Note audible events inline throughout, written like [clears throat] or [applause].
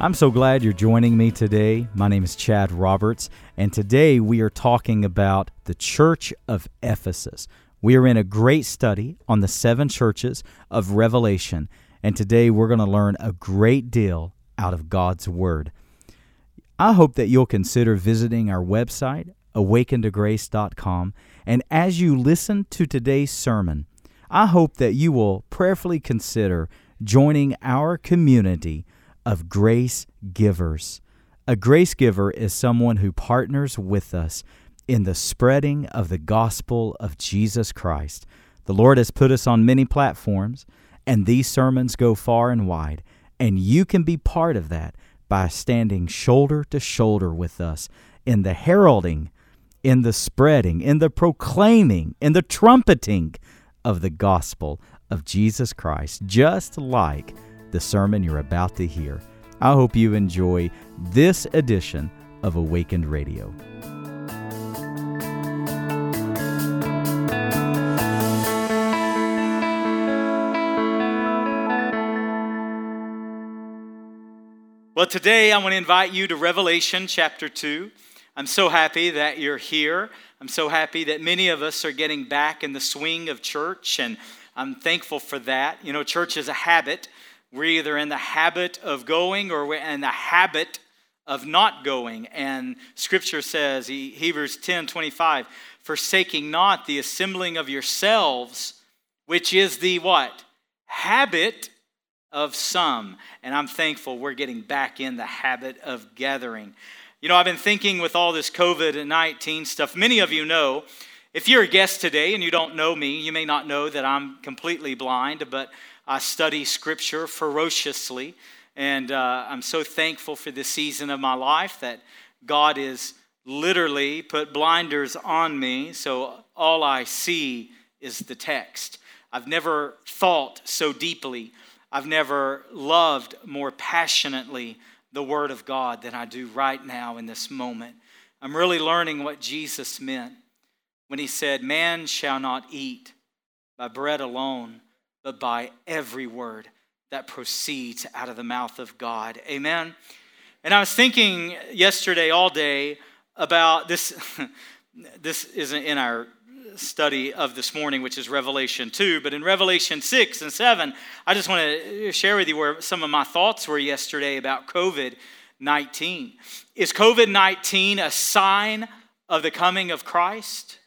I'm so glad you're joining me today. My name is Chad Roberts, and today we are talking about the Church of Ephesus. We are in a great study on the seven churches of Revelation, and today we're going to learn a great deal out of God's Word. I hope that you'll consider visiting our website, awakentograce.com, and as you listen to today's sermon, I hope that you will prayerfully consider joining our community of grace givers. A grace giver is someone who partners with us in the spreading of the gospel of Jesus Christ. The Lord has put us on many platforms, and these sermons go far and wide, and you can be part of that by standing shoulder to shoulder with us in the heralding, in the spreading, in the proclaiming, in the trumpeting of the gospel of Jesus Christ, just like the sermon you're about to hear. I hope you enjoy this edition of Awakened Radio. Well, today I want to invite you to Revelation chapter 2. I'm so happy that you're here. I'm so happy that many of us are getting back in the swing of church, and I'm thankful for that. You know, church is a habit. We're either in the habit of going or we're in the habit of not going. And scripture says, Hebrews 10 25, forsaking not the assembling of yourselves, which is the what? Habit of some. And I'm thankful we're getting back in the habit of gathering. You know, I've been thinking with all this COVID 19 stuff, many of you know. If you're a guest today and you don't know me, you may not know that I'm completely blind, but I study Scripture ferociously, and uh, I'm so thankful for this season of my life that God has literally put blinders on me, so all I see is the text. I've never thought so deeply, I've never loved more passionately the Word of God than I do right now in this moment. I'm really learning what Jesus meant when he said, Man shall not eat by bread alone but by every word that proceeds out of the mouth of God. Amen. And I was thinking yesterday all day about this. [laughs] this isn't in our study of this morning, which is Revelation 2, but in Revelation 6 and 7, I just want to share with you where some of my thoughts were yesterday about COVID 19. Is COVID 19 a sign of the coming of Christ?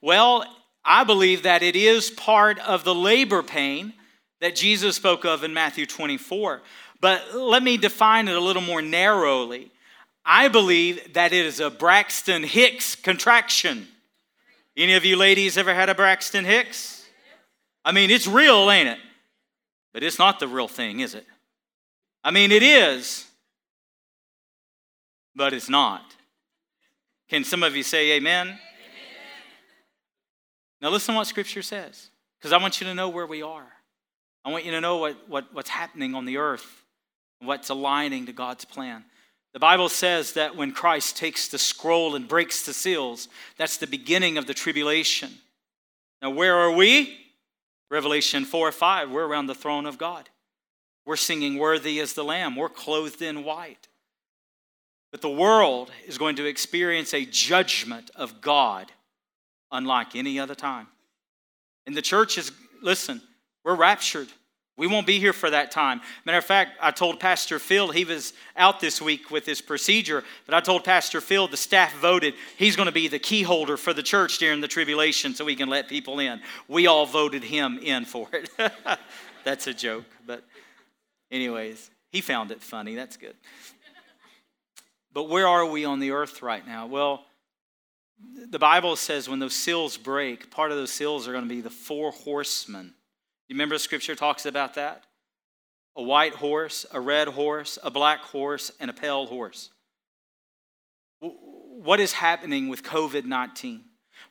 Well, I believe that it is part of the labor pain that Jesus spoke of in Matthew 24. But let me define it a little more narrowly. I believe that it is a Braxton Hicks contraction. Any of you ladies ever had a Braxton Hicks? I mean, it's real, ain't it? But it's not the real thing, is it? I mean, it is, but it's not. Can some of you say amen? Now, listen to what Scripture says, because I want you to know where we are. I want you to know what, what, what's happening on the earth, what's aligning to God's plan. The Bible says that when Christ takes the scroll and breaks the seals, that's the beginning of the tribulation. Now, where are we? Revelation 4 or 5, we're around the throne of God. We're singing, Worthy is the Lamb. We're clothed in white. But the world is going to experience a judgment of God unlike any other time. And the church is, listen, we're raptured. We won't be here for that time. Matter of fact, I told Pastor Phil, he was out this week with his procedure, but I told Pastor Phil the staff voted he's going to be the key holder for the church during the tribulation so he can let people in. We all voted him in for it. [laughs] That's a joke, but anyways, he found it funny. That's good. But where are we on the earth right now? Well, the Bible says when those seals break, part of those seals are going to be the four horsemen. You remember the scripture talks about that? A white horse, a red horse, a black horse, and a pale horse. What is happening with COVID 19?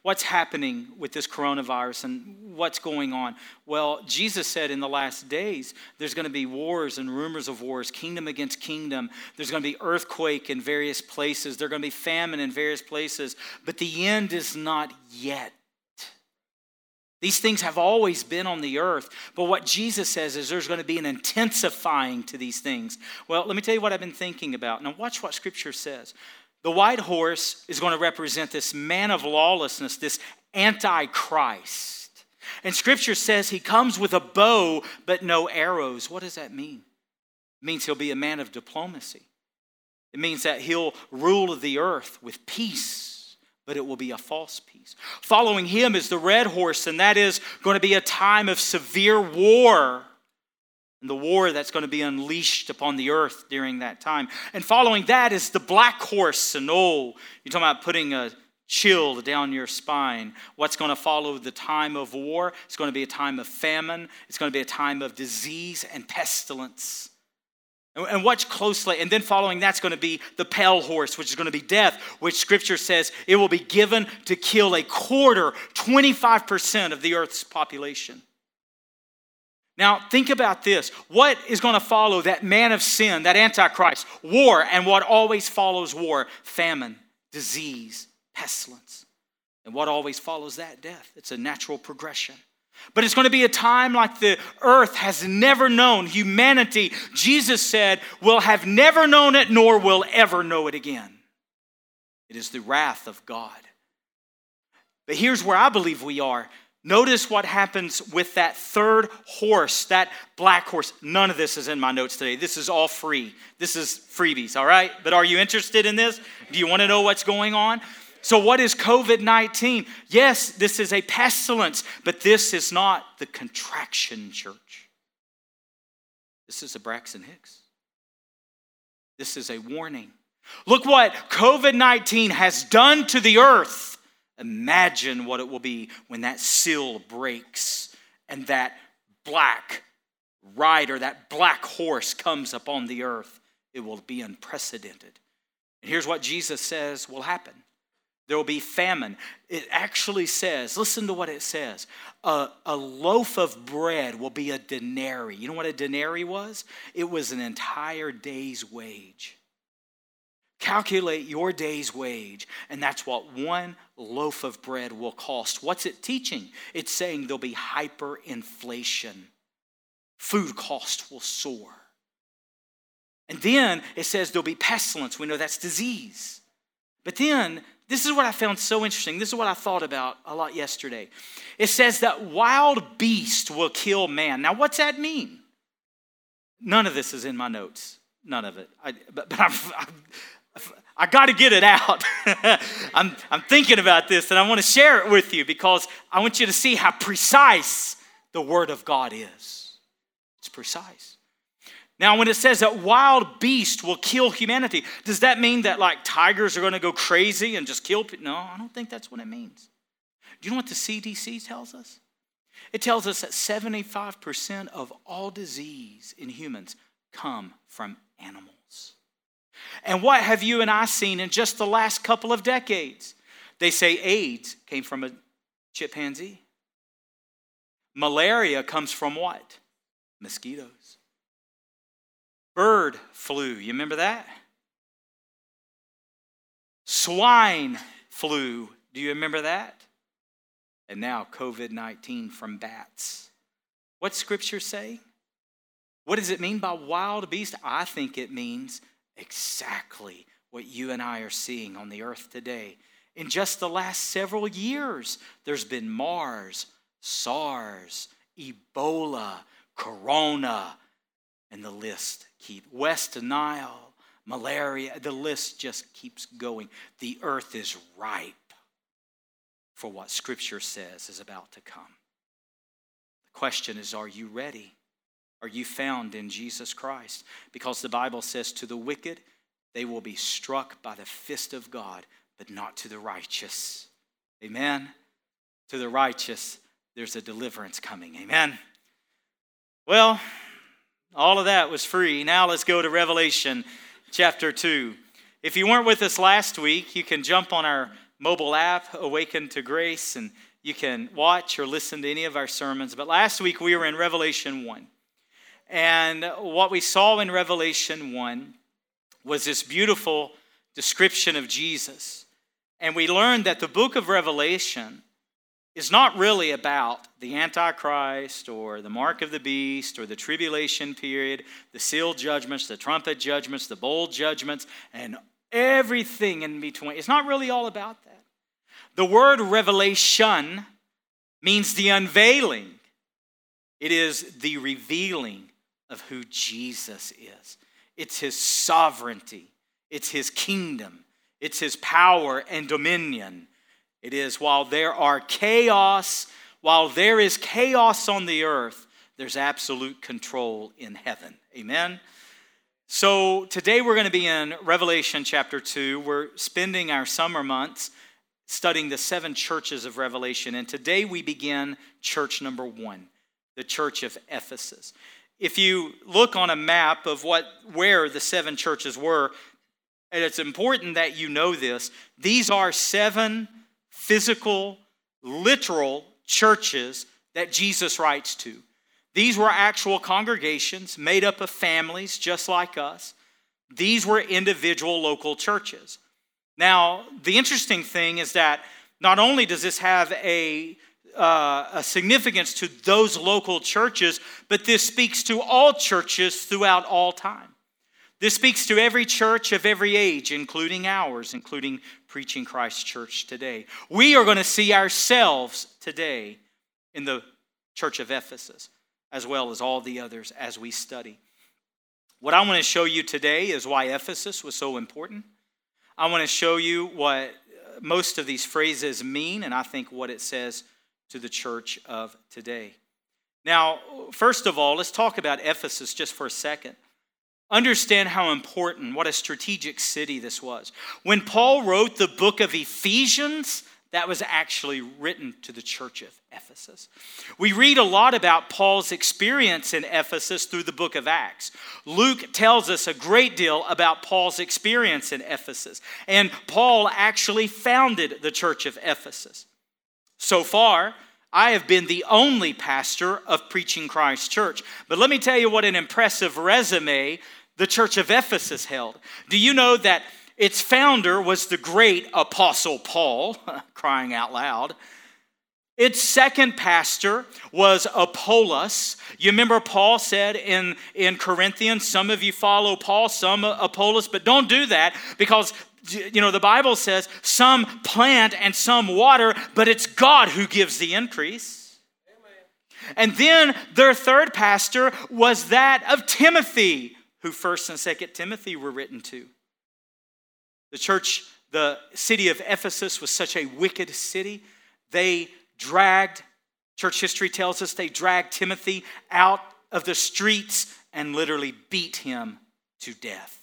What's happening with this coronavirus and what's going on? Well, Jesus said in the last days there's going to be wars and rumors of wars, kingdom against kingdom. There's going to be earthquake in various places. There's going to be famine in various places. But the end is not yet. These things have always been on the earth. But what Jesus says is there's going to be an intensifying to these things. Well, let me tell you what I've been thinking about. Now, watch what Scripture says. The white horse is going to represent this man of lawlessness, this antichrist. And Scripture says he comes with a bow but no arrows. What does that mean? It means he'll be a man of diplomacy. It means that he'll rule the earth with peace but it will be a false peace. Following him is the red horse, and that is going to be a time of severe war. And the war that's going to be unleashed upon the earth during that time. And following that is the black horse. And oh, you're talking about putting a chill down your spine. What's going to follow the time of war? It's going to be a time of famine, it's going to be a time of disease and pestilence. And watch closely. And then following that's going to be the pale horse, which is going to be death, which scripture says it will be given to kill a quarter, 25% of the earth's population. Now, think about this. What is going to follow that man of sin, that Antichrist? War, and what always follows war? Famine, disease, pestilence. And what always follows that? Death. It's a natural progression. But it's going to be a time like the earth has never known. Humanity, Jesus said, will have never known it nor will ever know it again. It is the wrath of God. But here's where I believe we are. Notice what happens with that third horse, that black horse. None of this is in my notes today. This is all free. This is freebies, all right? But are you interested in this? Do you want to know what's going on? So, what is COVID 19? Yes, this is a pestilence, but this is not the contraction church. This is a Braxton Hicks. This is a warning. Look what COVID 19 has done to the earth. Imagine what it will be when that seal breaks and that black rider, that black horse comes upon the earth. It will be unprecedented. And here's what Jesus says will happen there will be famine. It actually says, listen to what it says a, a, loaf of bread will be a denarii. You know what a denarii was? It was an entire day's wage. Calculate your day's wage, and that's what one loaf of bread will cost. What's it teaching? It's saying there'll be hyperinflation. Food cost will soar. And then it says there'll be pestilence. We know that's disease. But then this is what I found so interesting. This is what I thought about a lot yesterday. It says that wild beast will kill man. Now, what's that mean? None of this is in my notes. None of it. I, but, but [laughs] I'm, I'm, I got to get it out. [laughs] I'm, I'm thinking about this and I want to share it with you because I want you to see how precise the Word of God is. It's precise. Now, when it says that wild beast will kill humanity, does that mean that like tigers are going to go crazy and just kill people? No, I don't think that's what it means. Do you know what the CDC tells us? It tells us that 75% of all disease in humans come from animals. And what have you and I seen in just the last couple of decades? They say AIDS came from a chimpanzee. Malaria comes from what? Mosquitoes. Bird flu, you remember that? Swine flu, do you remember that? And now COVID 19 from bats. What's scripture say? What does it mean by wild beast? I think it means exactly what you and I are seeing on the earth today. In just the last several years, there's been MERS, SARS, Ebola, Corona, and the list keeps West Nile, malaria, the list just keeps going. The earth is ripe for what Scripture says is about to come. The question is are you ready? Are you found in Jesus Christ? Because the Bible says to the wicked, they will be struck by the fist of God, but not to the righteous. Amen? To the righteous, there's a deliverance coming. Amen? Well, all of that was free. Now let's go to Revelation chapter 2. If you weren't with us last week, you can jump on our mobile app, Awaken to Grace, and you can watch or listen to any of our sermons. But last week we were in Revelation 1. And what we saw in Revelation 1 was this beautiful description of Jesus. And we learned that the book of Revelation is not really about the Antichrist or the mark of the beast or the tribulation period, the seal judgments, the trumpet judgments, the bowl judgments, and everything in between. It's not really all about that. The word revelation means the unveiling, it is the revealing of who Jesus is. It's his sovereignty, it's his kingdom, it's his power and dominion. It is while there are chaos, while there is chaos on the earth, there's absolute control in heaven. Amen. So today we're going to be in Revelation chapter 2. We're spending our summer months studying the seven churches of Revelation. And today we begin church number one, the church of Ephesus. If you look on a map of what where the seven churches were, and it's important that you know this, these are seven physical, literal churches that Jesus writes to. These were actual congregations made up of families just like us. These were individual local churches. Now, the interesting thing is that not only does this have a, uh, a significance to those local churches, but this speaks to all churches throughout all time. This speaks to every church of every age, including ours, including Preaching Christ Church today. We are going to see ourselves today in the church of Ephesus, as well as all the others as we study. What I want to show you today is why Ephesus was so important. I want to show you what most of these phrases mean, and I think what it says to the church of today. Now, first of all, let's talk about Ephesus just for a second. Understand how important, what a strategic city this was. When Paul wrote the book of Ephesians, that was actually written to the church of Ephesus. We read a lot about Paul's experience in Ephesus through the book of Acts. Luke tells us a great deal about Paul's experience in Ephesus, and Paul actually founded the church of Ephesus. So far, I have been the only pastor of Preaching Christ Church. But let me tell you what an impressive resume the church of Ephesus held. Do you know that its founder was the great Apostle Paul, [laughs] crying out loud? Its second pastor was Apollos. You remember Paul said in, in Corinthians, some of you follow Paul, some Apollos, but don't do that because you know the Bible says some plant and some water, but it's God who gives the increase. And then their third pastor was that of Timothy who First and Second Timothy were written to. The church, the city of Ephesus was such a wicked city. They dragged, church history tells us, they dragged Timothy out of the streets and literally beat him to death.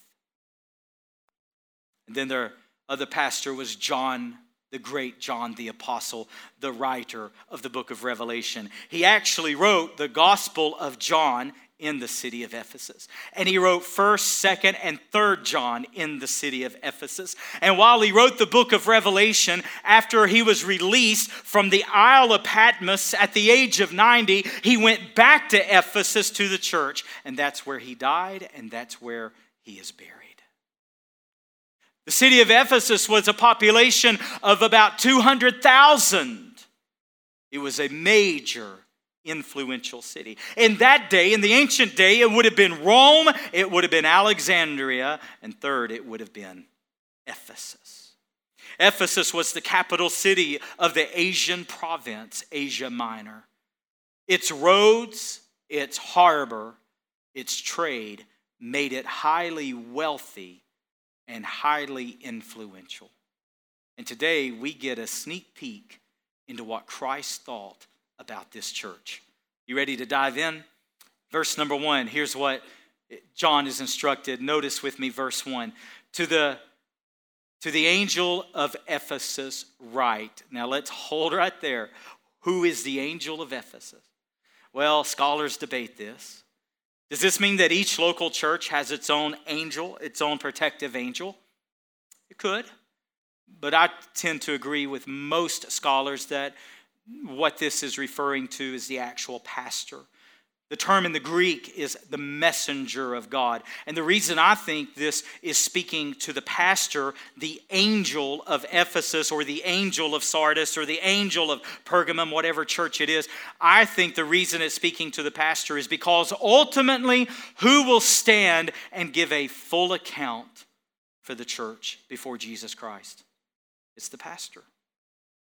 And then their other pastor was John the great John the Apostle, the writer of the book of Revelation. He actually wrote the Gospel of John in the city of Ephesus. And he wrote 1st, 2nd, and 3rd John in the city of Ephesus. And while he wrote the book of Revelation, after he was released from the Isle of Patmos at the age of 90, he went back to Ephesus to the church. And that's where he died, and that's where he is buried. The city of Ephesus was a population of about 200,000. It was a major influential city. In that day, in the ancient day, it would have been Rome, it would have been Alexandria, and third, it would have been Ephesus. Ephesus was the capital city of the Asian province, Asia Minor. Its roads, its harbor, its trade made it highly wealthy and highly influential. And today we get a sneak peek into what Christ thought about this church. You ready to dive in? Verse number one, here's what John is instructed. Notice with me verse one. To the to the angel of Ephesus, write. Now let's hold right there. Who is the angel of Ephesus? Well, scholars debate this. Does this mean that each local church has its own angel, its own protective angel? It could. But I tend to agree with most scholars that what this is referring to is the actual pastor. The term in the Greek is the messenger of God. And the reason I think this is speaking to the pastor, the angel of Ephesus, or the angel of Sardis, or the angel of Pergamum, whatever church it is, I think the reason it's speaking to the pastor is because ultimately, who will stand and give a full account for the church before Jesus Christ? It's the pastor.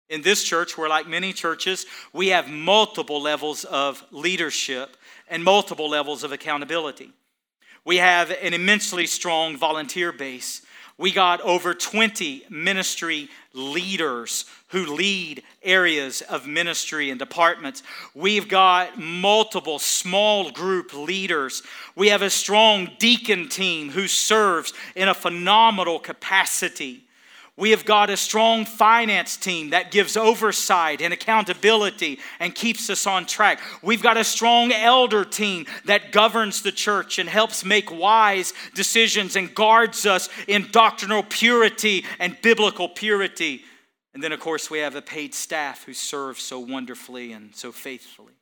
In this church, we're like many churches, we have multiple levels of leadership and multiple levels of accountability. We have an immensely strong volunteer base. We got over 20 ministry leaders who lead areas of ministry and departments. We've got multiple small group leaders. We have a strong deacon team who serves in a phenomenal capacity. We have got a strong finance team that gives oversight and accountability and keeps us on track. We've got a strong elder team that governs the church and helps make wise decisions and guards us in doctrinal purity and biblical purity. And then, of course, we have a paid staff who serves so wonderfully and so faithfully.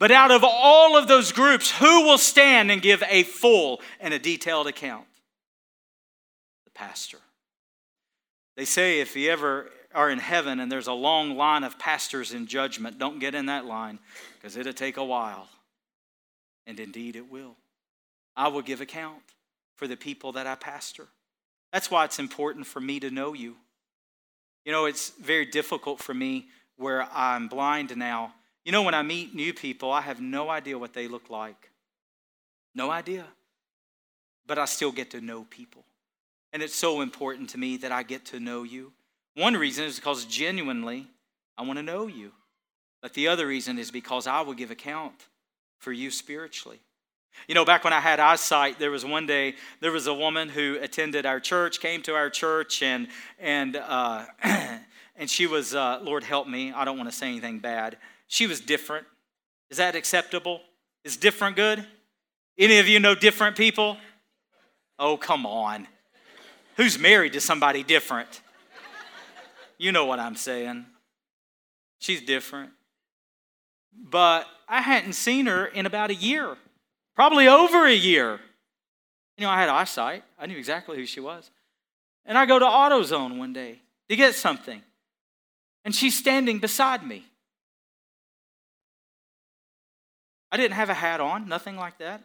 But out of all of those groups, who will stand and give a full and a detailed account? The pastor. They say if you ever are in heaven and there's a long line of pastors in judgment, don't get in that line because it'll take a while. And indeed it will. I will give account for the people that I pastor. That's why it's important for me to know you. You know, it's very difficult for me where I'm blind now. You know, when I meet new people, I have no idea what they look like. No idea. But I still get to know people. And it's so important to me that I get to know you. One reason is because genuinely I want to know you. But the other reason is because I will give account for you spiritually. You know, back when I had eyesight, there was one day there was a woman who attended our church, came to our church, and and uh, [clears throat] and she was, uh, Lord help me, I don't want to say anything bad. She was different. Is that acceptable? Is different good? Any of you know different people? Oh, come on. Who's married to somebody different? You know what I'm saying. She's different. But I hadn't seen her in about a year, probably over a year. You know, I had eyesight, I knew exactly who she was. And I go to AutoZone one day to get something, and she's standing beside me. I didn't have a hat on, nothing like that.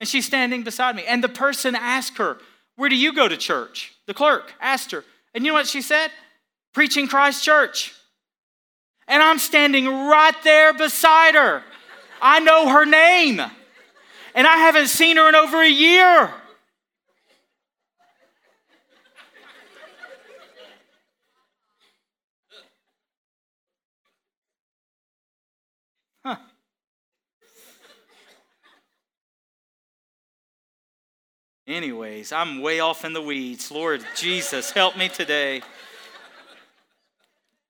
And she's standing beside me. And the person asked her, where do you go to church? The clerk asked her. And you know what she said? Preaching Christ Church. And I'm standing right there beside her. I know her name. And I haven't seen her in over a year. Anyways, I'm way off in the weeds. Lord Jesus, help me today.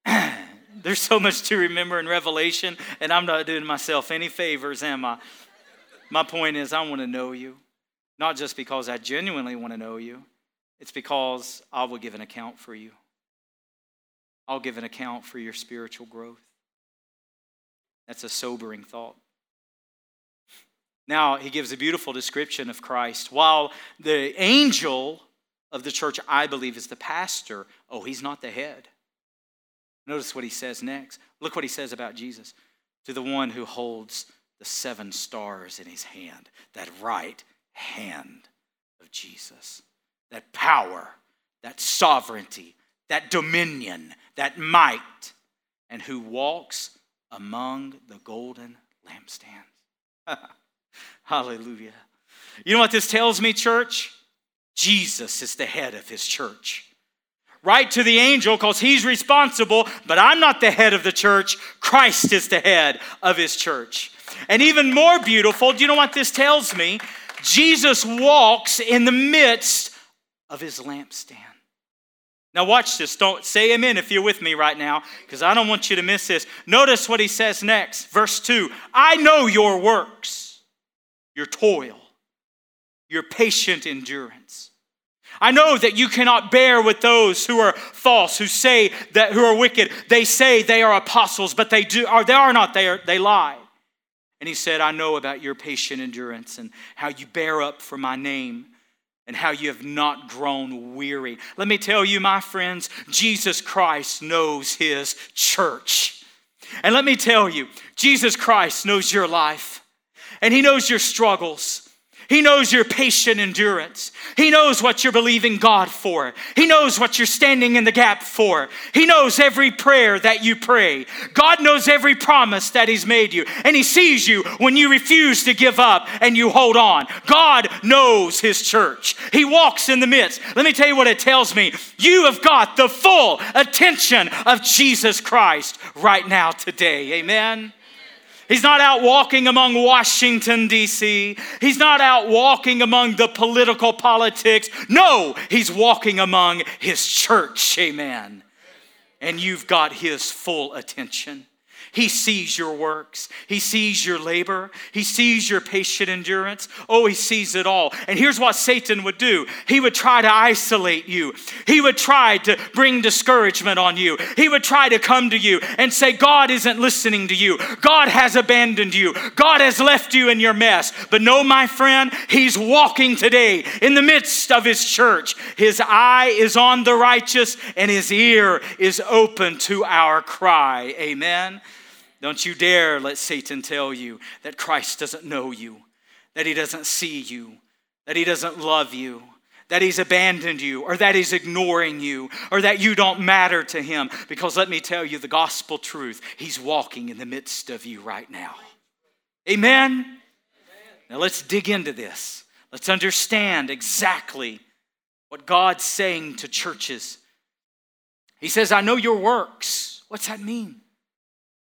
[clears throat] There's so much to remember in Revelation, and I'm not doing myself any favors, am I? My point is, I want to know you, not just because I genuinely want to know you, it's because I will give an account for you. I'll give an account for your spiritual growth. That's a sobering thought. Now, he gives a beautiful description of Christ. While the angel of the church, I believe, is the pastor, oh, he's not the head. Notice what he says next. Look what he says about Jesus. To the one who holds the seven stars in his hand, that right hand of Jesus, that power, that sovereignty, that dominion, that might, and who walks among the golden lampstands. [laughs] Hallelujah. You know what this tells me, church? Jesus is the head of his church. Write to the angel because he's responsible, but I'm not the head of the church. Christ is the head of his church. And even more beautiful, do you know what this tells me? Jesus walks in the midst of his lampstand. Now, watch this. Don't say amen if you're with me right now, because I don't want you to miss this. Notice what he says next. Verse 2 I know your works your toil, your patient endurance. I know that you cannot bear with those who are false, who say that who are wicked. They say they are apostles, but they do are they are not, they are, they lie. And he said, I know about your patient endurance and how you bear up for my name and how you have not grown weary. Let me tell you, my friends, Jesus Christ knows his church. And let me tell you, Jesus Christ knows your life and he knows your struggles. He knows your patient endurance. He knows what you're believing God for. He knows what you're standing in the gap for. He knows every prayer that you pray. God knows every promise that He's made you. And He sees you when you refuse to give up and you hold on. God knows His church. He walks in the midst. Let me tell you what it tells me. You have got the full attention of Jesus Christ right now, today. Amen. He's not out walking among Washington, D.C. He's not out walking among the political politics. No, he's walking among his church. Amen. And you've got his full attention. He sees your works. He sees your labor. He sees your patient endurance. Oh, he sees it all. And here's what Satan would do he would try to isolate you, he would try to bring discouragement on you. He would try to come to you and say, God isn't listening to you. God has abandoned you. God has left you in your mess. But no, my friend, he's walking today in the midst of his church. His eye is on the righteous and his ear is open to our cry. Amen. Don't you dare let Satan tell you that Christ doesn't know you, that he doesn't see you, that he doesn't love you, that he's abandoned you, or that he's ignoring you, or that you don't matter to him. Because let me tell you the gospel truth he's walking in the midst of you right now. Amen? Now let's dig into this. Let's understand exactly what God's saying to churches. He says, I know your works. What's that mean?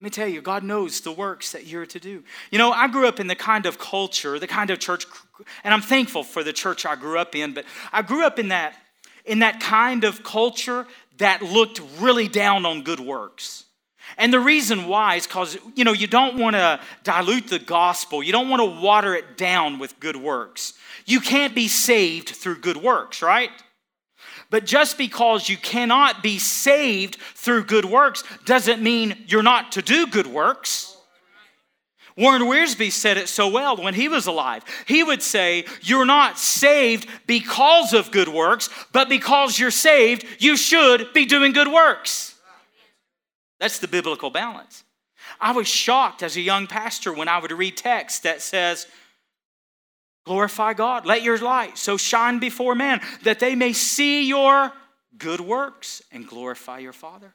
Let me tell you, God knows the works that you're to do. You know, I grew up in the kind of culture, the kind of church, and I'm thankful for the church I grew up in, but I grew up in that, in that kind of culture that looked really down on good works. And the reason why is because, you know, you don't want to dilute the gospel. You don't want to water it down with good works. You can't be saved through good works, right? But just because you cannot be saved through good works doesn't mean you're not to do good works. Warren Wiersbe said it so well when he was alive. He would say, You're not saved because of good works, but because you're saved, you should be doing good works. That's the biblical balance. I was shocked as a young pastor when I would read text that says, Glorify God. Let your light so shine before men that they may see your good works and glorify your Father.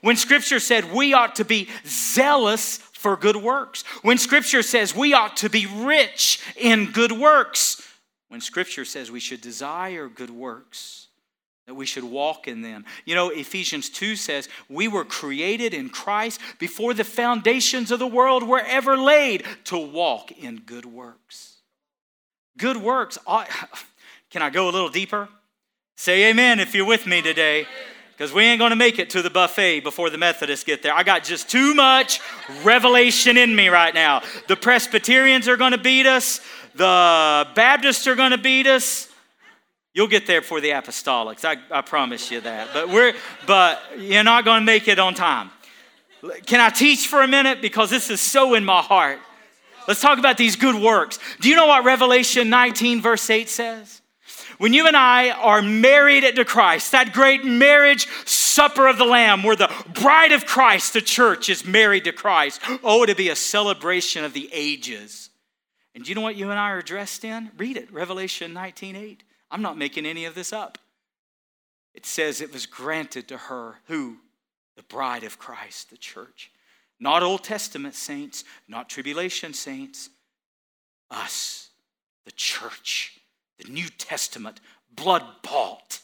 When Scripture said we ought to be zealous for good works, when Scripture says we ought to be rich in good works, when Scripture says we should desire good works, that we should walk in them. You know, Ephesians 2 says, We were created in Christ before the foundations of the world were ever laid to walk in good works. Good works. Can I go a little deeper? Say amen if you're with me today. Because we ain't going to make it to the buffet before the Methodists get there. I got just too much revelation in me right now. The Presbyterians are going to beat us, the Baptists are going to beat us. You'll get there for the apostolics. I, I promise you that. But we're but you're not going to make it on time. Can I teach for a minute? Because this is so in my heart. Let's talk about these good works. Do you know what Revelation 19, verse 8 says? When you and I are married to Christ, that great marriage supper of the Lamb, where the bride of Christ, the church, is married to Christ. Oh, to be a celebration of the ages. And do you know what you and I are dressed in? Read it, Revelation 19, 8. I'm not making any of this up. It says it was granted to her, who? The bride of Christ, the church. Not Old Testament saints, not tribulation saints, us, the church, the New Testament, blood bought,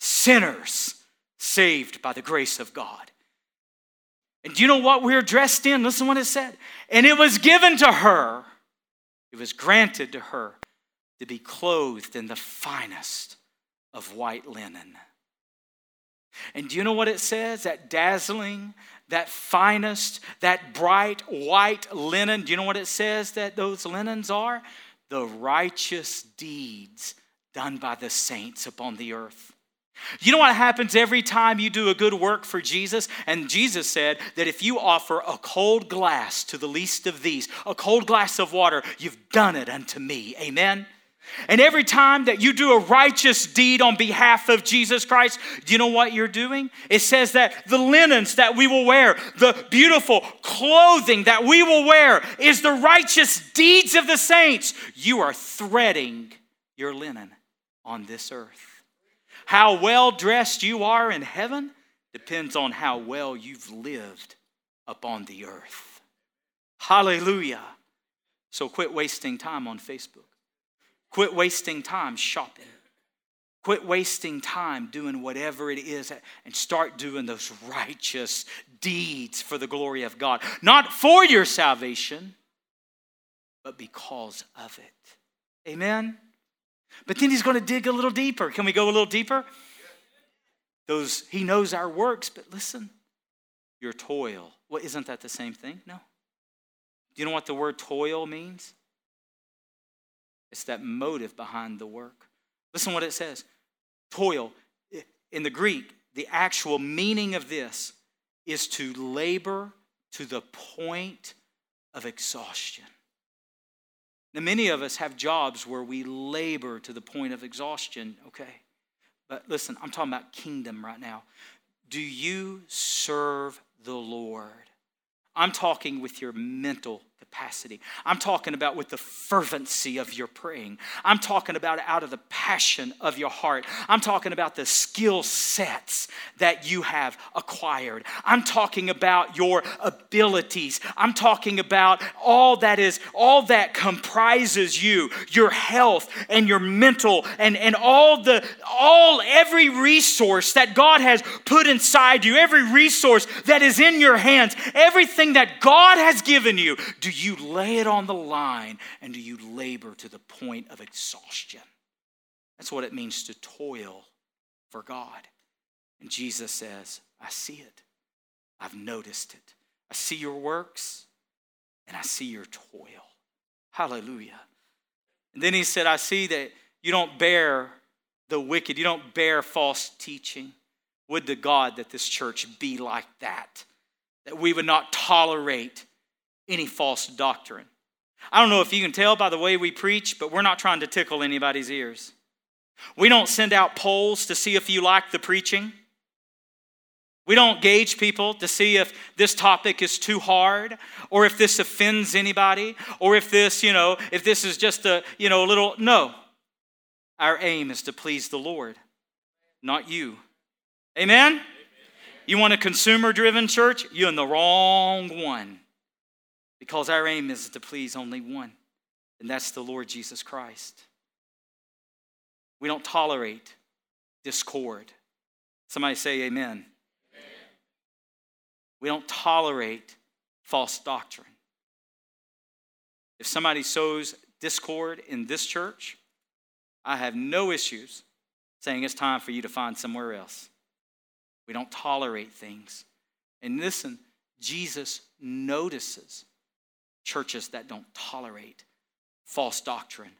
sinners saved by the grace of God. And do you know what we're dressed in? Listen what it said. And it was given to her, it was granted to her to be clothed in the finest of white linen. And do you know what it says? That dazzling, that finest, that bright white linen. Do you know what it says that those linens are? The righteous deeds done by the saints upon the earth. You know what happens every time you do a good work for Jesus? And Jesus said that if you offer a cold glass to the least of these, a cold glass of water, you've done it unto me. Amen? And every time that you do a righteous deed on behalf of Jesus Christ, do you know what you're doing? It says that the linens that we will wear, the beautiful clothing that we will wear, is the righteous deeds of the saints. You are threading your linen on this earth. How well dressed you are in heaven depends on how well you've lived upon the earth. Hallelujah. So quit wasting time on Facebook. Quit wasting time shopping. Quit wasting time doing whatever it is and start doing those righteous deeds for the glory of God. Not for your salvation, but because of it. Amen? But then he's going to dig a little deeper. Can we go a little deeper? Those he knows our works, but listen, your toil. Well, isn't that the same thing? No. Do you know what the word toil means? It's that motive behind the work. Listen what it says. Toil in the Greek, the actual meaning of this is to labor to the point of exhaustion. Now, many of us have jobs where we labor to the point of exhaustion, okay? But listen, I'm talking about kingdom right now. Do you serve the Lord? I'm talking with your mental capacity. I'm talking about with the fervency of your praying. I'm talking about out of the passion of your heart. I'm talking about the skill sets that you have acquired. I'm talking about your abilities. I'm talking about all that is, all that comprises you, your health and your mental and, and all the, all, every resource that God has put inside you, every resource that is in your hands, everything that God has given you. Do you lay it on the line and do you labor to the point of exhaustion? That's what it means to toil for God. And Jesus says, I see it. I've noticed it. I see your works and I see your toil. Hallelujah. And then he said, I see that you don't bear the wicked, you don't bear false teaching. Would to God that this church be like that, that we would not tolerate any false doctrine. I don't know if you can tell by the way we preach, but we're not trying to tickle anybody's ears. We don't send out polls to see if you like the preaching. We don't gauge people to see if this topic is too hard or if this offends anybody or if this, you know, if this is just a, you know, a little no. Our aim is to please the Lord, not you. Amen? Amen. You want a consumer driven church? You're in the wrong one because our aim is to please only one, and that's the Lord Jesus Christ. We don't tolerate discord. Somebody say amen. amen. We don't tolerate false doctrine. If somebody sows discord in this church, I have no issues saying it's time for you to find somewhere else. We don't tolerate things. And listen, Jesus notices churches that don't tolerate false doctrine,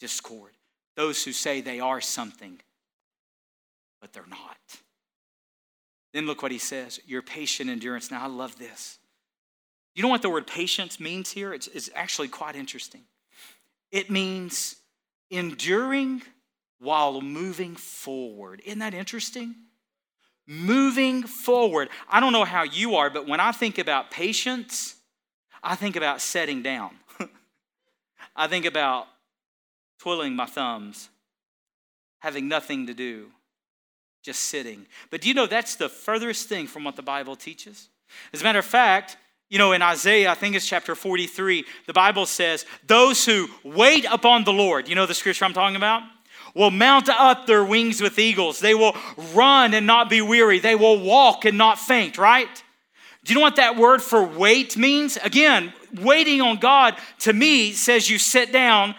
discord, those who say they are something, but they're not. Then look what he says your patient endurance. Now, I love this. You know what the word patience means here? It's, it's actually quite interesting. It means enduring while moving forward. Isn't that interesting? Moving forward. I don't know how you are, but when I think about patience, I think about setting down. [laughs] I think about twiddling my thumbs, having nothing to do, just sitting. But do you know that's the furthest thing from what the Bible teaches? As a matter of fact, you know, in Isaiah, I think it's chapter 43, the Bible says, Those who wait upon the Lord, you know the scripture I'm talking about? Will mount up their wings with eagles. They will run and not be weary. They will walk and not faint, right? Do you know what that word for wait means? Again, waiting on God to me says you sit down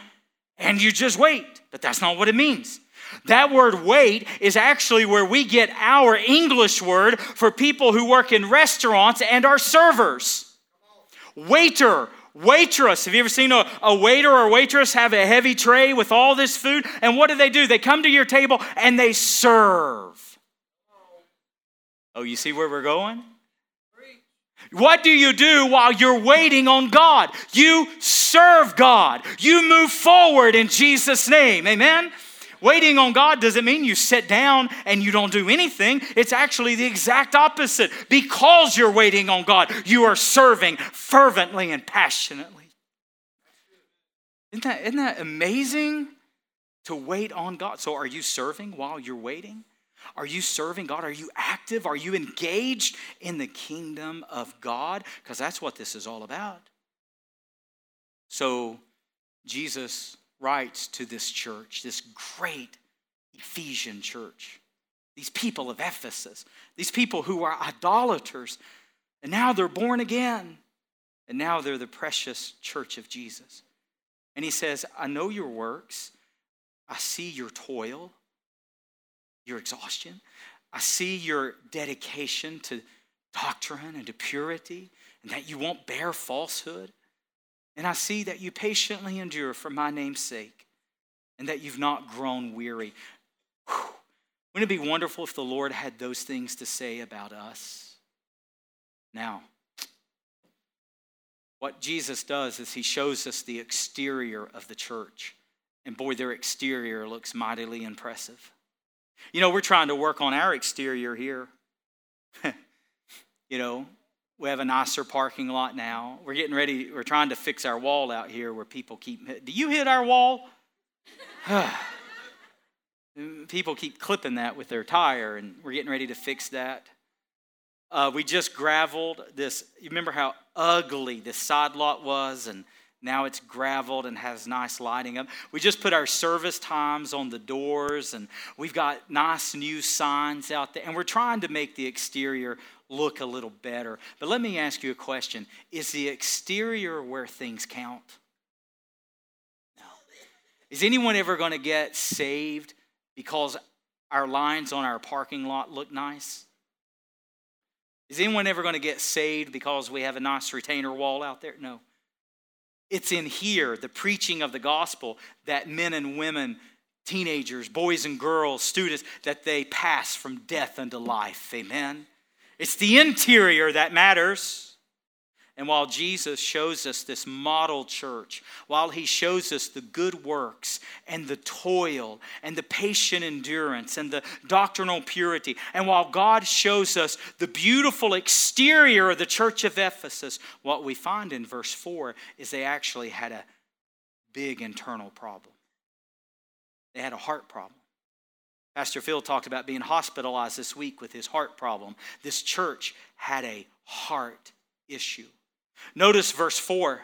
and you just wait, but that's not what it means. That word wait is actually where we get our English word for people who work in restaurants and are servers. Waiter, waitress. Have you ever seen a, a waiter or waitress have a heavy tray with all this food? And what do they do? They come to your table and they serve. Oh, you see where we're going? What do you do while you're waiting on God? You serve God. You move forward in Jesus' name. Amen? Waiting on God doesn't mean you sit down and you don't do anything. It's actually the exact opposite. Because you're waiting on God, you are serving fervently and passionately. Isn't that, isn't that amazing to wait on God? So, are you serving while you're waiting? Are you serving God? Are you active? Are you engaged in the kingdom of God? Because that's what this is all about. So, Jesus writes to this church, this great Ephesian church, these people of Ephesus, these people who are idolaters, and now they're born again, and now they're the precious church of Jesus. And he says, I know your works, I see your toil, your exhaustion, I see your dedication to doctrine and to purity, and that you won't bear falsehood. And I see that you patiently endure for my name's sake and that you've not grown weary. Whew. Wouldn't it be wonderful if the Lord had those things to say about us? Now, what Jesus does is he shows us the exterior of the church. And boy, their exterior looks mightily impressive. You know, we're trying to work on our exterior here. [laughs] you know, we have a nicer parking lot now. We're getting ready, we're trying to fix our wall out here where people keep. Do you hit our wall? [sighs] people keep clipping that with their tire, and we're getting ready to fix that. Uh, we just graveled this. You remember how ugly this side lot was, and now it's graveled and has nice lighting up. We just put our service times on the doors, and we've got nice new signs out there, and we're trying to make the exterior look a little better. But let me ask you a question Is the exterior where things count? No. Is anyone ever going to get saved because our lines on our parking lot look nice? Is anyone ever going to get saved because we have a nice retainer wall out there? No. It's in here, the preaching of the gospel, that men and women, teenagers, boys and girls, students, that they pass from death unto life. Amen. It's the interior that matters. And while Jesus shows us this model church, while he shows us the good works and the toil and the patient endurance and the doctrinal purity, and while God shows us the beautiful exterior of the church of Ephesus, what we find in verse 4 is they actually had a big internal problem. They had a heart problem. Pastor Phil talked about being hospitalized this week with his heart problem. This church had a heart issue. Notice verse 4.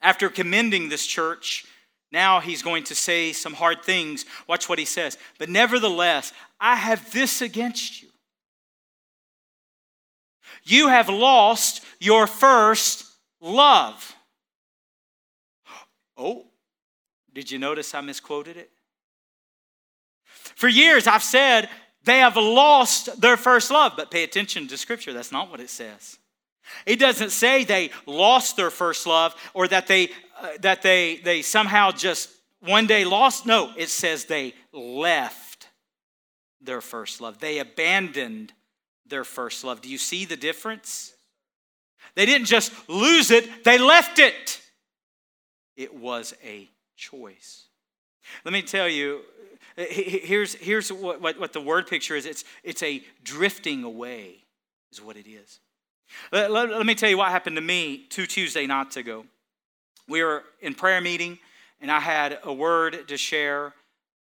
After commending this church, now he's going to say some hard things. Watch what he says. But nevertheless, I have this against you. You have lost your first love. Oh, did you notice I misquoted it? For years, I've said they have lost their first love, but pay attention to Scripture. That's not what it says. It doesn't say they lost their first love or that they, uh, that they, they somehow just one day lost. No, it says they left their first love. They abandoned their first love. Do you see the difference? They didn't just lose it, they left it. It was a choice. Let me tell you, Here's, here's what, what, what the word picture is it's, it's a drifting away, is what it is. Let, let, let me tell you what happened to me two Tuesday nights ago. We were in prayer meeting, and I had a word to share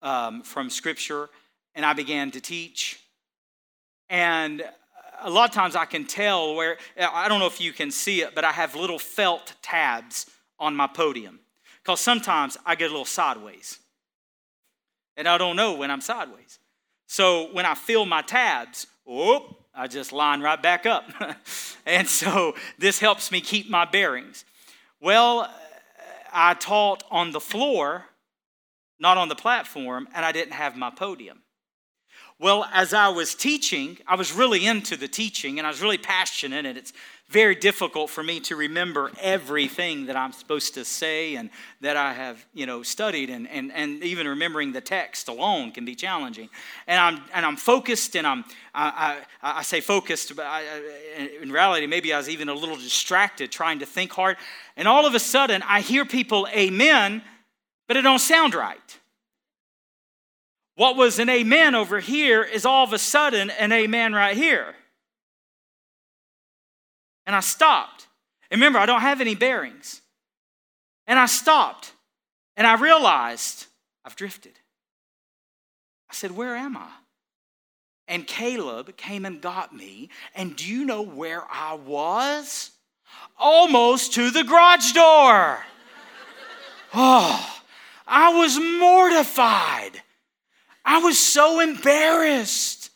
um, from Scripture, and I began to teach. And a lot of times I can tell where, I don't know if you can see it, but I have little felt tabs on my podium. Because sometimes I get a little sideways and I don't know when I'm sideways. So when I fill my tabs, oh, I just line right back up. [laughs] and so this helps me keep my bearings. Well, I taught on the floor, not on the platform, and I didn't have my podium. Well, as I was teaching, I was really into the teaching and I was really passionate, and it's very difficult for me to remember everything that I'm supposed to say and that I have, you know, studied, and, and, and even remembering the text alone can be challenging. And I'm, and I'm focused, and I'm, I, I, I say focused, but I, in reality, maybe I was even a little distracted trying to think hard. And all of a sudden, I hear people, amen, but it don't sound right. What was an amen over here is all of a sudden an amen right here. And I stopped. And remember, I don't have any bearings. And I stopped. And I realized I've drifted. I said, Where am I? And Caleb came and got me. And do you know where I was? Almost to the garage door. [laughs] oh, I was mortified. I was so embarrassed.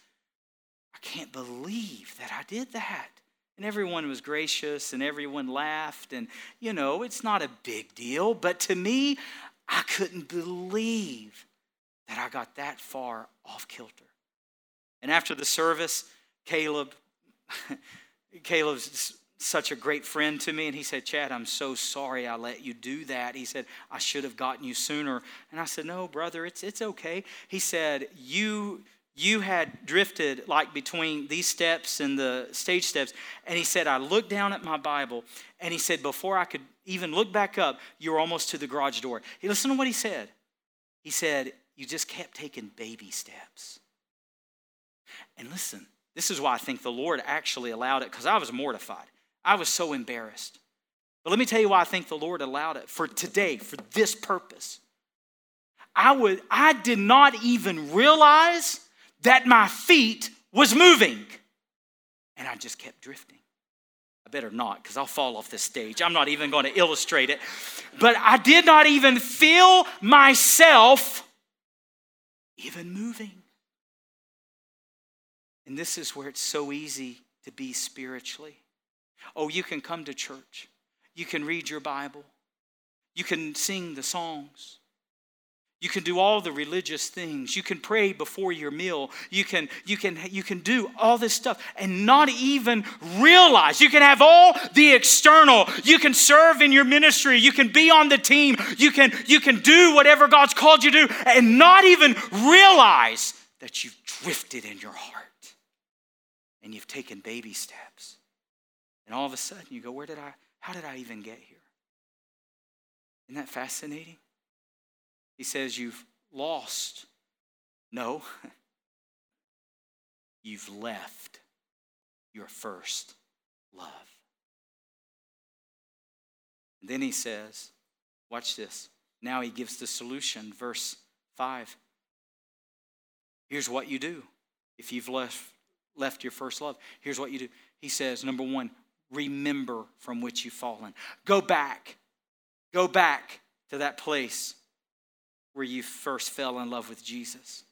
I can't believe that I did that. And everyone was gracious and everyone laughed. And, you know, it's not a big deal. But to me, I couldn't believe that I got that far off kilter. And after the service, Caleb, [laughs] Caleb's such a great friend to me. And he said, Chad, I'm so sorry I let you do that. He said, I should have gotten you sooner. And I said, No, brother, it's, it's okay. He said, You you had drifted like between these steps and the stage steps. And he said, I looked down at my Bible and he said, before I could even look back up, you were almost to the garage door. He listen to what he said. He said, You just kept taking baby steps. And listen, this is why I think the Lord actually allowed it because I was mortified. I was so embarrassed. But let me tell you why I think the Lord allowed it for today, for this purpose. I would I did not even realize that my feet was moving. And I just kept drifting. I better not because I'll fall off this stage. I'm not even going to illustrate it. But I did not even feel myself even moving. And this is where it's so easy to be spiritually. Oh, you can come to church. You can read your Bible. You can sing the songs. You can do all the religious things. You can pray before your meal. You can, you can, you can do all this stuff and not even realize. You can have all the external. You can serve in your ministry. You can be on the team. You can, you can do whatever God's called you to do and not even realize that you've drifted in your heart and you've taken baby steps. And all of a sudden you go, Where did I, how did I even get here? Isn't that fascinating? He says, You've lost. No, [laughs] you've left your first love. And then he says, Watch this. Now he gives the solution. Verse 5. Here's what you do if you've left, left your first love. Here's what you do. He says, Number one, remember from which you've fallen. Go back. Go back to that place where you first fell in love with Jesus,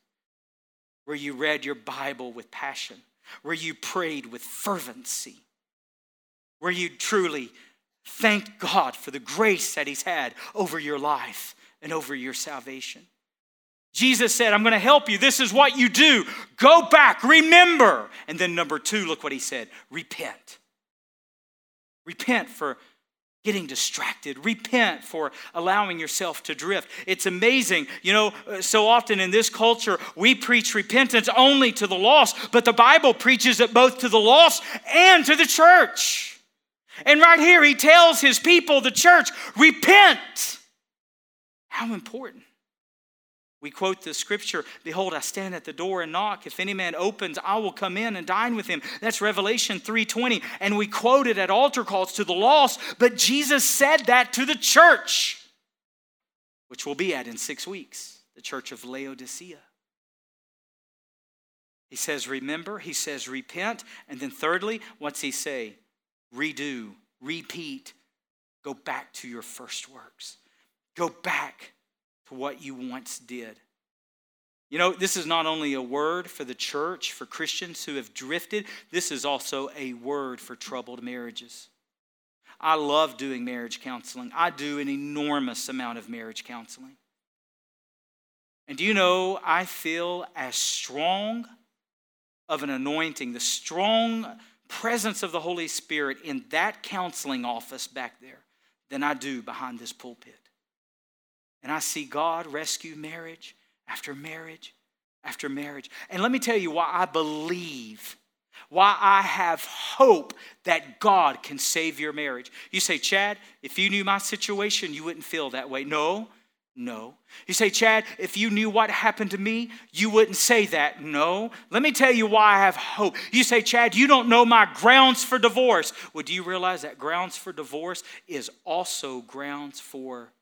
where you read your Bible with passion, where you prayed with fervency, where you truly thanked God for the grace that He's had over your life and over your salvation. Jesus said, I'm going to help you. This is what you do. Go back, remember. And then, number two, look what He said repent. Repent for getting distracted. Repent for allowing yourself to drift. It's amazing. You know, uh, so often in this culture, we preach repentance only to the lost, but the Bible preaches it both to the lost and to the church. And right here, he tells his people, the church, repent. How important. We quote the scripture, Behold, I stand at the door and knock. If any man opens, I will come in and dine with him. That's Revelation 3:20. And we quote it at altar calls to the lost, but Jesus said that to the church, which we'll be at in six weeks, the church of Laodicea. He says, remember, he says, repent. And then thirdly, what's he say? Redo, repeat, go back to your first works. Go back what you once did. You know, this is not only a word for the church, for Christians who have drifted, this is also a word for troubled marriages. I love doing marriage counseling. I do an enormous amount of marriage counseling. And do you know, I feel as strong of an anointing, the strong presence of the Holy Spirit in that counseling office back there than I do behind this pulpit. And I see God rescue marriage after marriage after marriage. And let me tell you why I believe, why I have hope that God can save your marriage. You say, Chad, if you knew my situation, you wouldn't feel that way. No, no. You say, Chad, if you knew what happened to me, you wouldn't say that. No. Let me tell you why I have hope. You say, Chad, you don't know my grounds for divorce. Well, do you realize that grounds for divorce is also grounds for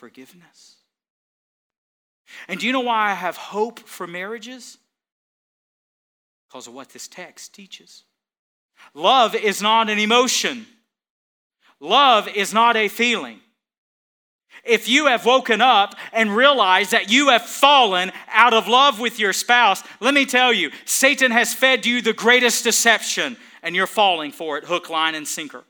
forgiveness? And do you know why I have hope for marriages? Because of what this text teaches. Love is not an emotion, love is not a feeling. If you have woken up and realized that you have fallen out of love with your spouse, let me tell you, Satan has fed you the greatest deception and you're falling for it hook, line, and sinker.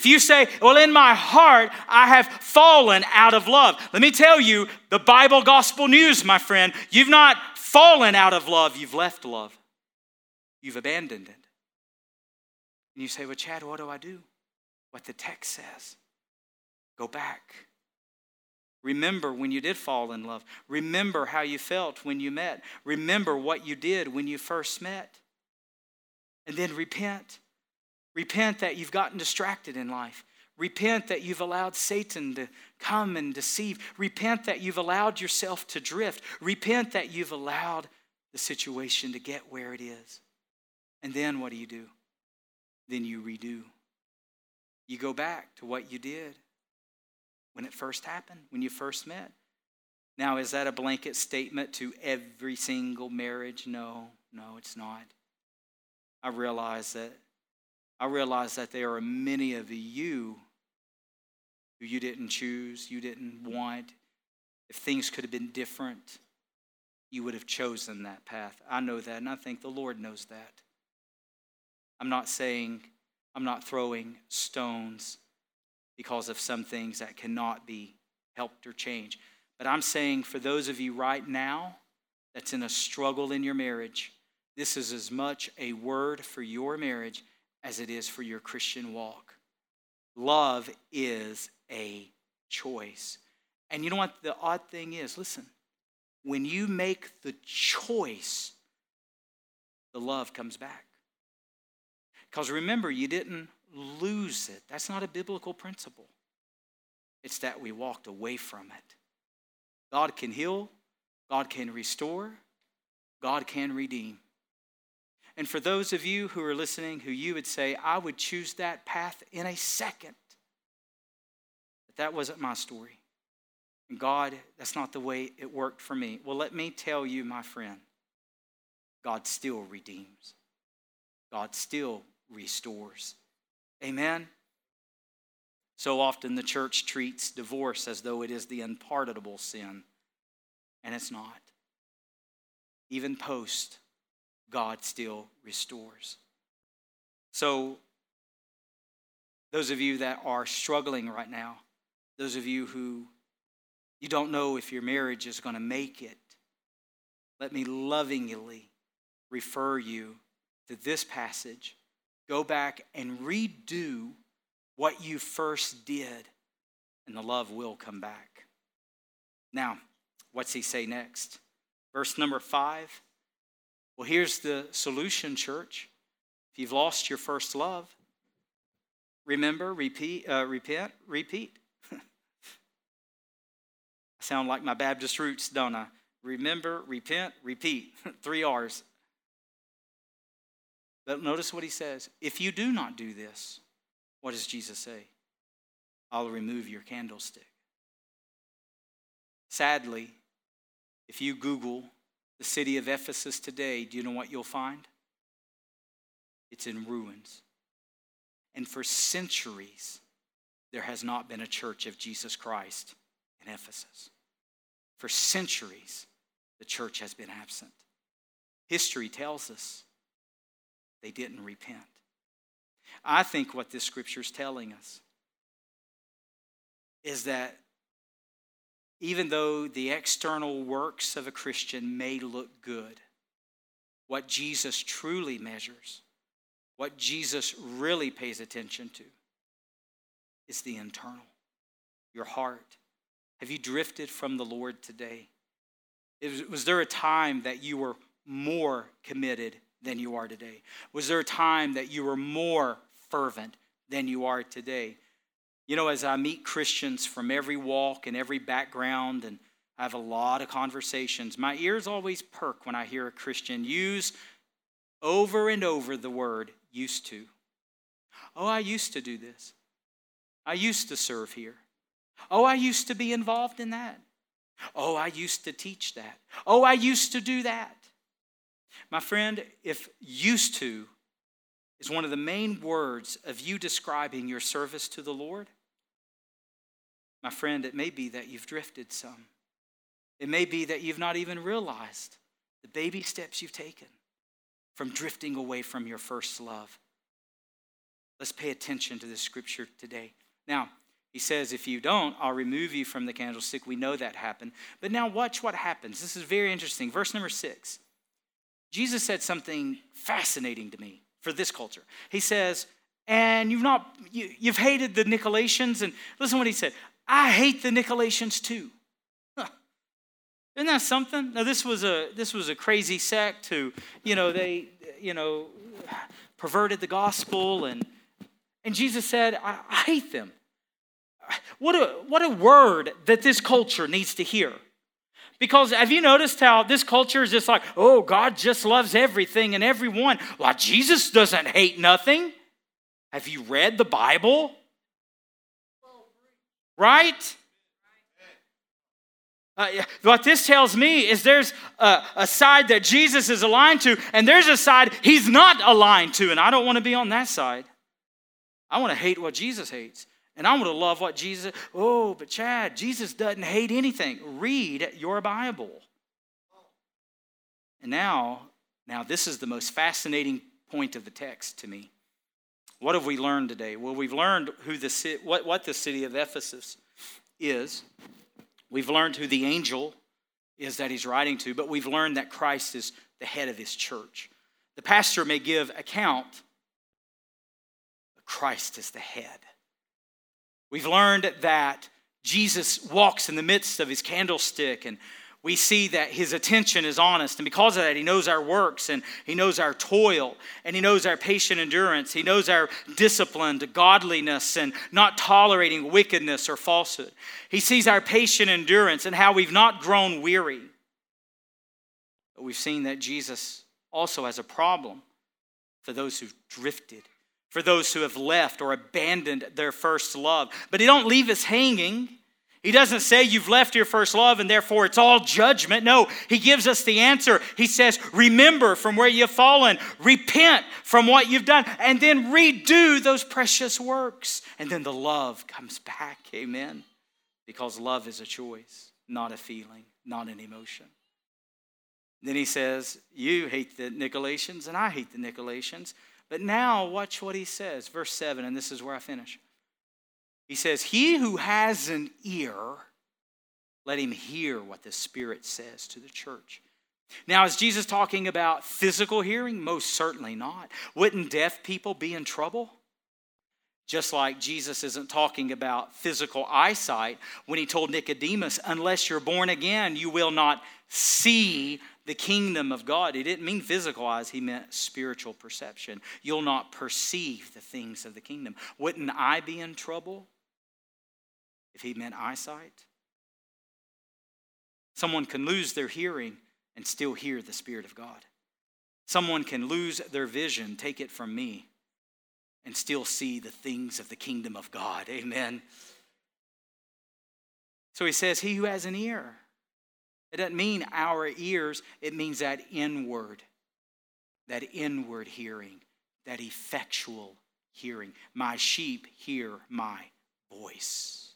If you say, Well, in my heart, I have fallen out of love, let me tell you the Bible gospel news, my friend. You've not fallen out of love, you've left love, you've abandoned it. And you say, Well, Chad, what do I do? What the text says. Go back. Remember when you did fall in love. Remember how you felt when you met. Remember what you did when you first met. And then repent. Repent that you've gotten distracted in life. Repent that you've allowed Satan to come and deceive. Repent that you've allowed yourself to drift. Repent that you've allowed the situation to get where it is. And then what do you do? Then you redo. You go back to what you did when it first happened, when you first met. Now, is that a blanket statement to every single marriage? No, no, it's not. I realize that I realize that there are many of you who you didn't choose, you didn't want. If things could have been different, you would have chosen that path. I know that, and I think the Lord knows that. I'm not saying, I'm not throwing stones because of some things that cannot be helped or changed. But I'm saying for those of you right now that's in a struggle in your marriage, this is as much a word for your marriage as it is for your Christian walk. Love is a choice. And you know what the odd thing is? Listen, when you make the choice, the love comes back. Because remember, you didn't lose it. That's not a biblical principle. It's that we walked away from it. God can heal, God can restore, God can redeem. And for those of you who are listening, who you would say, I would choose that path in a second. But that wasn't my story. And God, that's not the way it worked for me. Well, let me tell you, my friend, God still redeems, God still restores. Amen? So often the church treats divorce as though it is the unpardonable sin, and it's not. Even post, God still restores. So, those of you that are struggling right now, those of you who you don't know if your marriage is going to make it, let me lovingly refer you to this passage go back and redo what you first did, and the love will come back. Now, what's he say next? Verse number five. Well, here's the solution, church. If you've lost your first love, remember, repeat, uh, repent, repeat. [laughs] I sound like my Baptist roots, don't I? Remember, repent, repeat. [laughs] Three R's. But notice what he says. If you do not do this, what does Jesus say? I'll remove your candlestick. Sadly, if you Google the city of Ephesus today, do you know what you'll find? It's in ruins. And for centuries, there has not been a church of Jesus Christ in Ephesus. For centuries, the church has been absent. History tells us they didn't repent. I think what this scripture is telling us is that even though the external works of a Christian may look good, what Jesus truly measures, what Jesus really pays attention to, is the internal, your heart. Have you drifted from the Lord today? Was there a time that you were more committed than you are today? Was there a time that you were more fervent than you are today? You know, as I meet Christians from every walk and every background, and I have a lot of conversations, my ears always perk when I hear a Christian use over and over the word used to. Oh, I used to do this. I used to serve here. Oh, I used to be involved in that. Oh, I used to teach that. Oh, I used to do that. My friend, if used to is one of the main words of you describing your service to the Lord, my friend, it may be that you've drifted some. It may be that you've not even realized the baby steps you've taken from drifting away from your first love. Let's pay attention to this scripture today. Now, he says, If you don't, I'll remove you from the candlestick. We know that happened. But now, watch what happens. This is very interesting. Verse number six. Jesus said something fascinating to me for this culture. He says, and you've not you, have hated the nicolaitans and listen what he said I hate the Nicolaitans too. Isn't that something? Now this was a this was a crazy sect who, you know, they you know perverted the gospel and and Jesus said, I, I hate them. What a what a word that this culture needs to hear. Because have you noticed how this culture is just like, oh, God just loves everything and everyone. Well, Jesus doesn't hate nothing. Have you read the Bible? Right? Uh, what this tells me is there's a, a, side that Jesus is aligned to, and there's a side he's not aligned to, and I don't want to be on that side. I want to hate what Jesus hates, and I want to love what Jesus. Oh, but Chad, Jesus doesn't hate anything. Read your Bible. And now, now this is the most fascinating point of the text to me. What have we learned today? Well, we've learned who the, what, what the city of Ephesus is. We've learned who the angel is that he's writing to, but we've learned that Christ is the head of his church. The pastor may give account, but Christ is the head. We've learned that Jesus walks in the midst of his candlestick and we see that his attention is honest. And because of that, he knows our works and he knows our toil and he knows our patient endurance. He knows our discipline to godliness and not tolerating wickedness or falsehood. He sees our patient endurance and how we've not grown weary. But we've seen that Jesus also has a problem for those who've drifted, for those who have left or abandoned their first love. But he don't leave us hanging. He doesn't say you've left your first love and therefore it's all judgment. No, he gives us the answer. He says, Remember from where you've fallen, repent from what you've done, and then redo those precious works. And then the love comes back. Amen. Because love is a choice, not a feeling, not an emotion. Then he says, You hate the Nicolaitans, and I hate the Nicolaitans. But now, watch what he says. Verse 7, and this is where I finish. He says, He who has an ear, let him hear what the Spirit says to the church. Now, is Jesus talking about physical hearing? Most certainly not. Wouldn't deaf people be in trouble? Just like Jesus isn't talking about physical eyesight when he told Nicodemus, unless you're born again, you will not see the kingdom of God. He didn't mean physical eyes, he meant spiritual perception. You'll not perceive the things of the kingdom. Wouldn't I be in trouble if he meant eyesight. Someone can lose their hearing and still hear the Spirit of God. Someone can lose their vision, take it from me, and still see the things of the kingdom of God. [laughs] Amen. So he says, He who has an ear. It doesn't mean our ears, it means that inward, that inward hearing, that effectual hearing. My sheep hear my voice.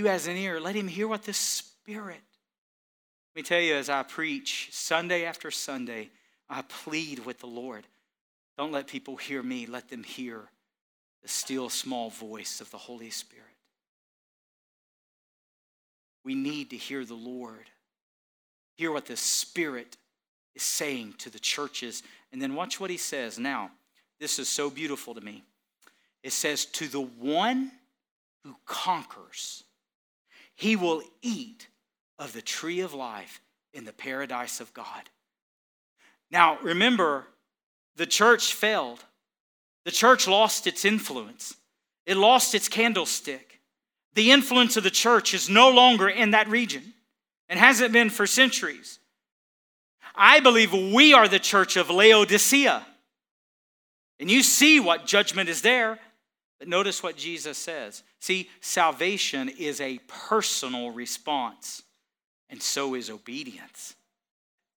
Who has an ear, let him hear what the Spirit. Let me tell you, as I preach Sunday after Sunday, I plead with the Lord. Don't let people hear me, let them hear the still small voice of the Holy Spirit. We need to hear the Lord, hear what the Spirit is saying to the churches. And then watch what he says. Now, this is so beautiful to me. It says, To the one who conquers, he will eat of the tree of life in the paradise of God. Now, remember, the church failed. The church lost its influence, it lost its candlestick. The influence of the church is no longer in that region and hasn't been for centuries. I believe we are the church of Laodicea. And you see what judgment is there. But notice what Jesus says. See, salvation is a personal response, and so is obedience.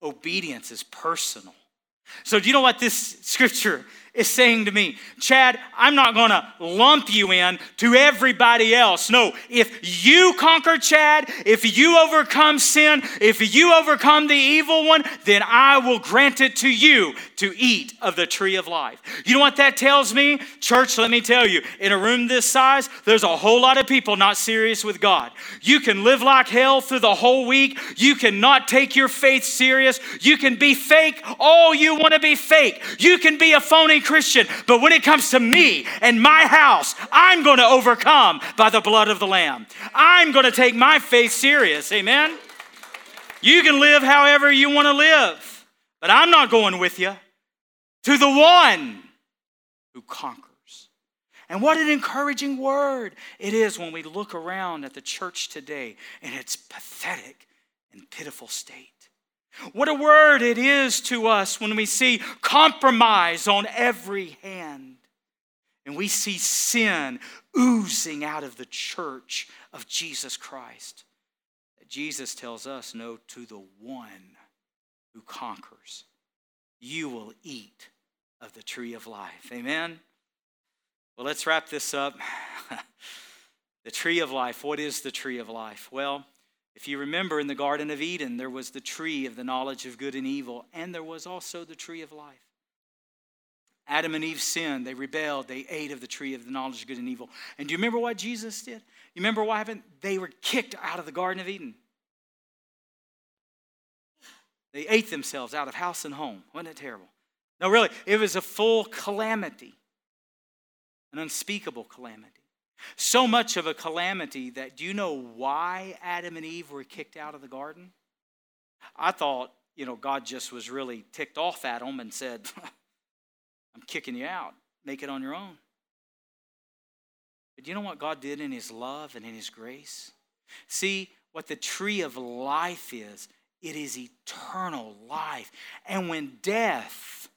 Obedience is personal. So, do you know what this scripture is saying to me, Chad, I'm not going to lump you in to everybody else. No, if you conquer Chad, if you overcome sin, if you overcome the evil one, then I will grant it to you to eat of the tree of life. You know what that tells me? Church, let me tell you, in a room this size, there's a whole lot of people not serious with God. You can live like hell through the whole week. You cannot take your faith serious. You can be fake all you want to be fake. You can be a phony Christian, but when it comes to me and my house, I'm going to overcome by the blood of the Lamb. I'm going to take my faith serious. Amen? You can live however you want to live, but I'm not going with you to the one who conquers. And what an encouraging word it is when we look around at the church today in its pathetic and pitiful state. What a word it is to us when we see compromise on every hand. And we see sin oozing out of the church of Jesus Christ. Jesus tells us no to the one who conquers. You will eat of the tree of life. Amen? Well, let's wrap this up. [laughs] the tree of life. What is the tree of life? Well, if you remember in the Garden of Eden, there was the tree of the knowledge of good and evil, and there was also the tree of life. Adam and Eve sinned. They rebelled. They ate of the tree of the knowledge of good and evil. And do you remember what Jesus did? You remember what happened? They were kicked out of the Garden of Eden. They ate themselves out of house and home. Wasn't it terrible? No, really, it was a full calamity, an unspeakable calamity. So much of a calamity that do you know why Adam and Eve were kicked out of the garden? I thought, you know, God just was really ticked off at them and said, [laughs] I'm kicking you out. Make it on your own. But do you know what God did in His love and in His grace? See, what the tree of life is, it is eternal life. And when death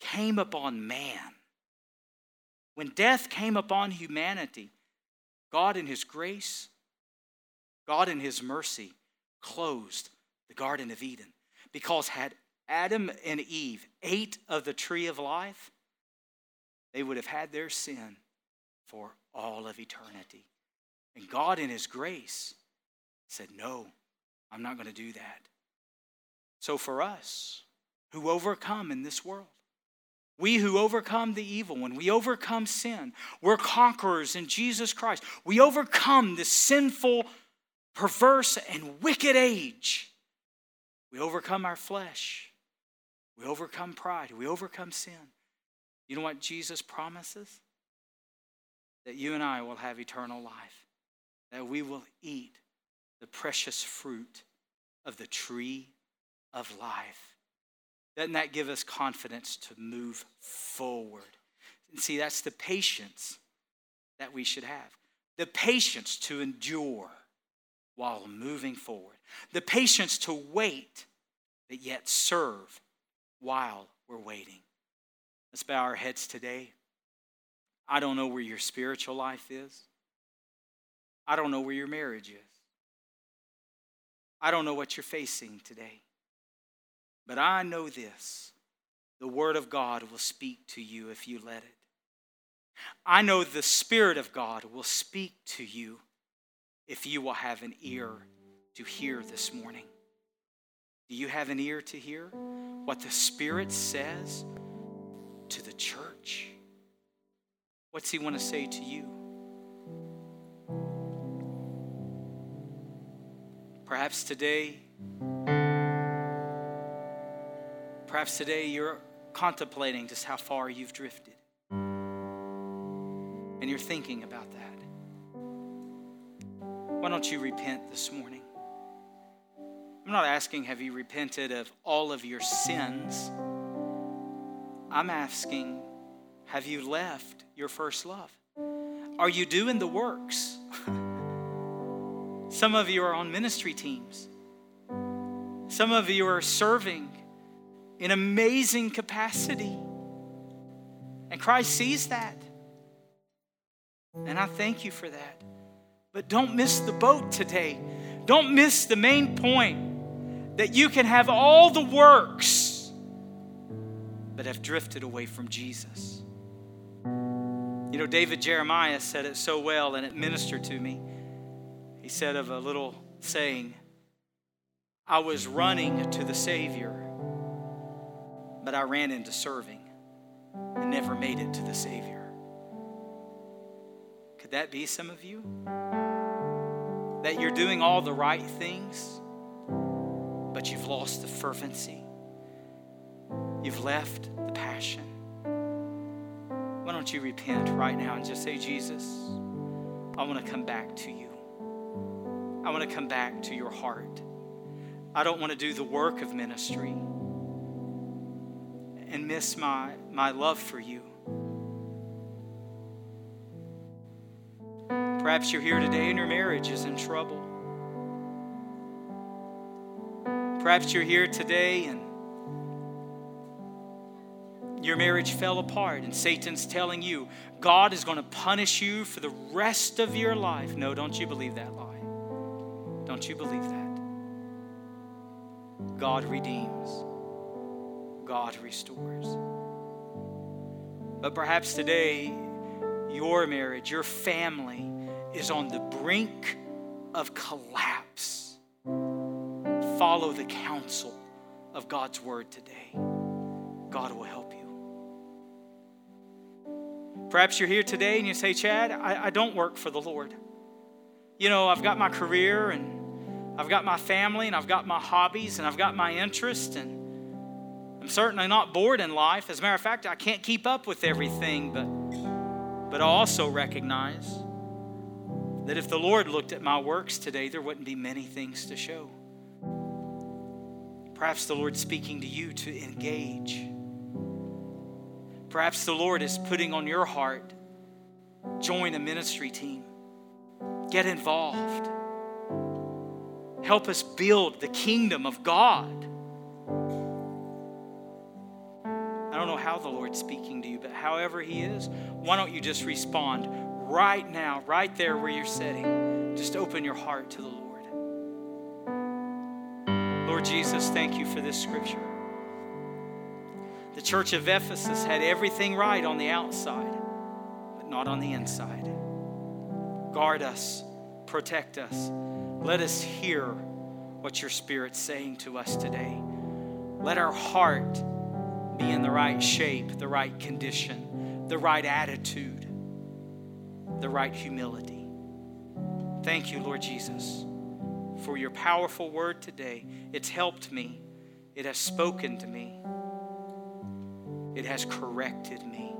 came upon man, when death came upon humanity, God in His grace, God in His mercy closed the Garden of Eden. Because had Adam and Eve ate of the tree of life, they would have had their sin for all of eternity. And God, in His grace, said, No, I'm not going to do that. So, for us who overcome in this world, we who overcome the evil one, we overcome sin. We're conquerors in Jesus Christ. We overcome this sinful, perverse, and wicked age. We overcome our flesh. We overcome pride. We overcome sin. You know what Jesus promises? That you and I will have eternal life, that we will eat the precious fruit of the tree of life. Doesn't that give us confidence to move forward? And see, that's the patience that we should have. The patience to endure while moving forward. The patience to wait, but yet serve while we're waiting. Let's bow our heads today. I don't know where your spiritual life is. I don't know where your marriage is. I don't know what you're facing today. But I know this the Word of God will speak to you if you let it. I know the Spirit of God will speak to you if you will have an ear to hear this morning. Do you have an ear to hear what the Spirit says to the church? What's He want to say to you? Perhaps today, perhaps today you're contemplating just how far you've drifted. And you're thinking about that. Why don't you repent this morning? I'm not asking, have you repented of all of your sins? I'm asking, have you left your first love? Are you doing the works? [laughs] Some of you are on ministry teams. Some of you are serving in amazing capacity. And Christ sees that. And I thank you for that. But don't miss the boat today. Don't miss the main point that you can have all the works, but have drifted away from Jesus. You know, David Jeremiah said it so well, and it ministered to me. He said of a little saying, I was running to the Savior, but I ran into serving and never made it to the Savior. Could that be some of you? that you're doing all the right things, but you've lost the fervency. You've left the passion. Why don't you repent right now and just say, Jesus, I want to come back to you. I want to come back to your heart. I don't want to do the work of ministry and miss my, my love for you. Perhaps you're here today and your marriage is in trouble. Perhaps you're here today and your marriage fell apart, and Satan's telling you God is going to punish you for the rest of your life. No, don't you believe that lie. Don't you believe that. God redeems, God restores. But perhaps today, your marriage, your family, is on the brink of collapse, follow the counsel of God's word today. God will help you. Perhaps you're here today and you say, Chad, I, I don't work for the Lord. You know, I've got my career and I've got my family and I've got my hobbies and I've got my interests and I'm certainly not bored in life. As a matter of fact, I can't keep up with everything, but, but I also recognize that if the Lord looked at my works today, there wouldn't be many things to show. Perhaps the Lord's speaking to you to engage. Perhaps the Lord is putting on your heart join a ministry team, get involved, help us build the kingdom of God. I don't know how the Lord's speaking to you, but however He is, why don't you just respond right now, right there where you're sitting, just open your heart to the Lord. Lord Jesus, thank you for this scripture. The church of Ephesus had everything right on the outside, but not on the inside. Guard us, protect us. Let us hear what your Spirit's saying to us today. Let our heart be in the right shape, the right condition, the right attitude the right humility. Thank you, Lord Jesus, for your powerful word today. It's helped me, it has spoken to me, it has corrected me.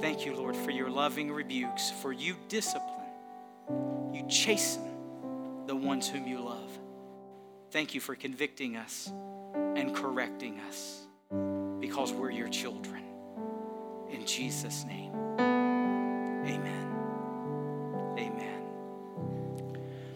Thank you, Lord, for your loving rebukes, for you discipline, you chasten the ones whom you love. Thank you for convicting us and correcting us because we're your children. In Jesus' name. Amen.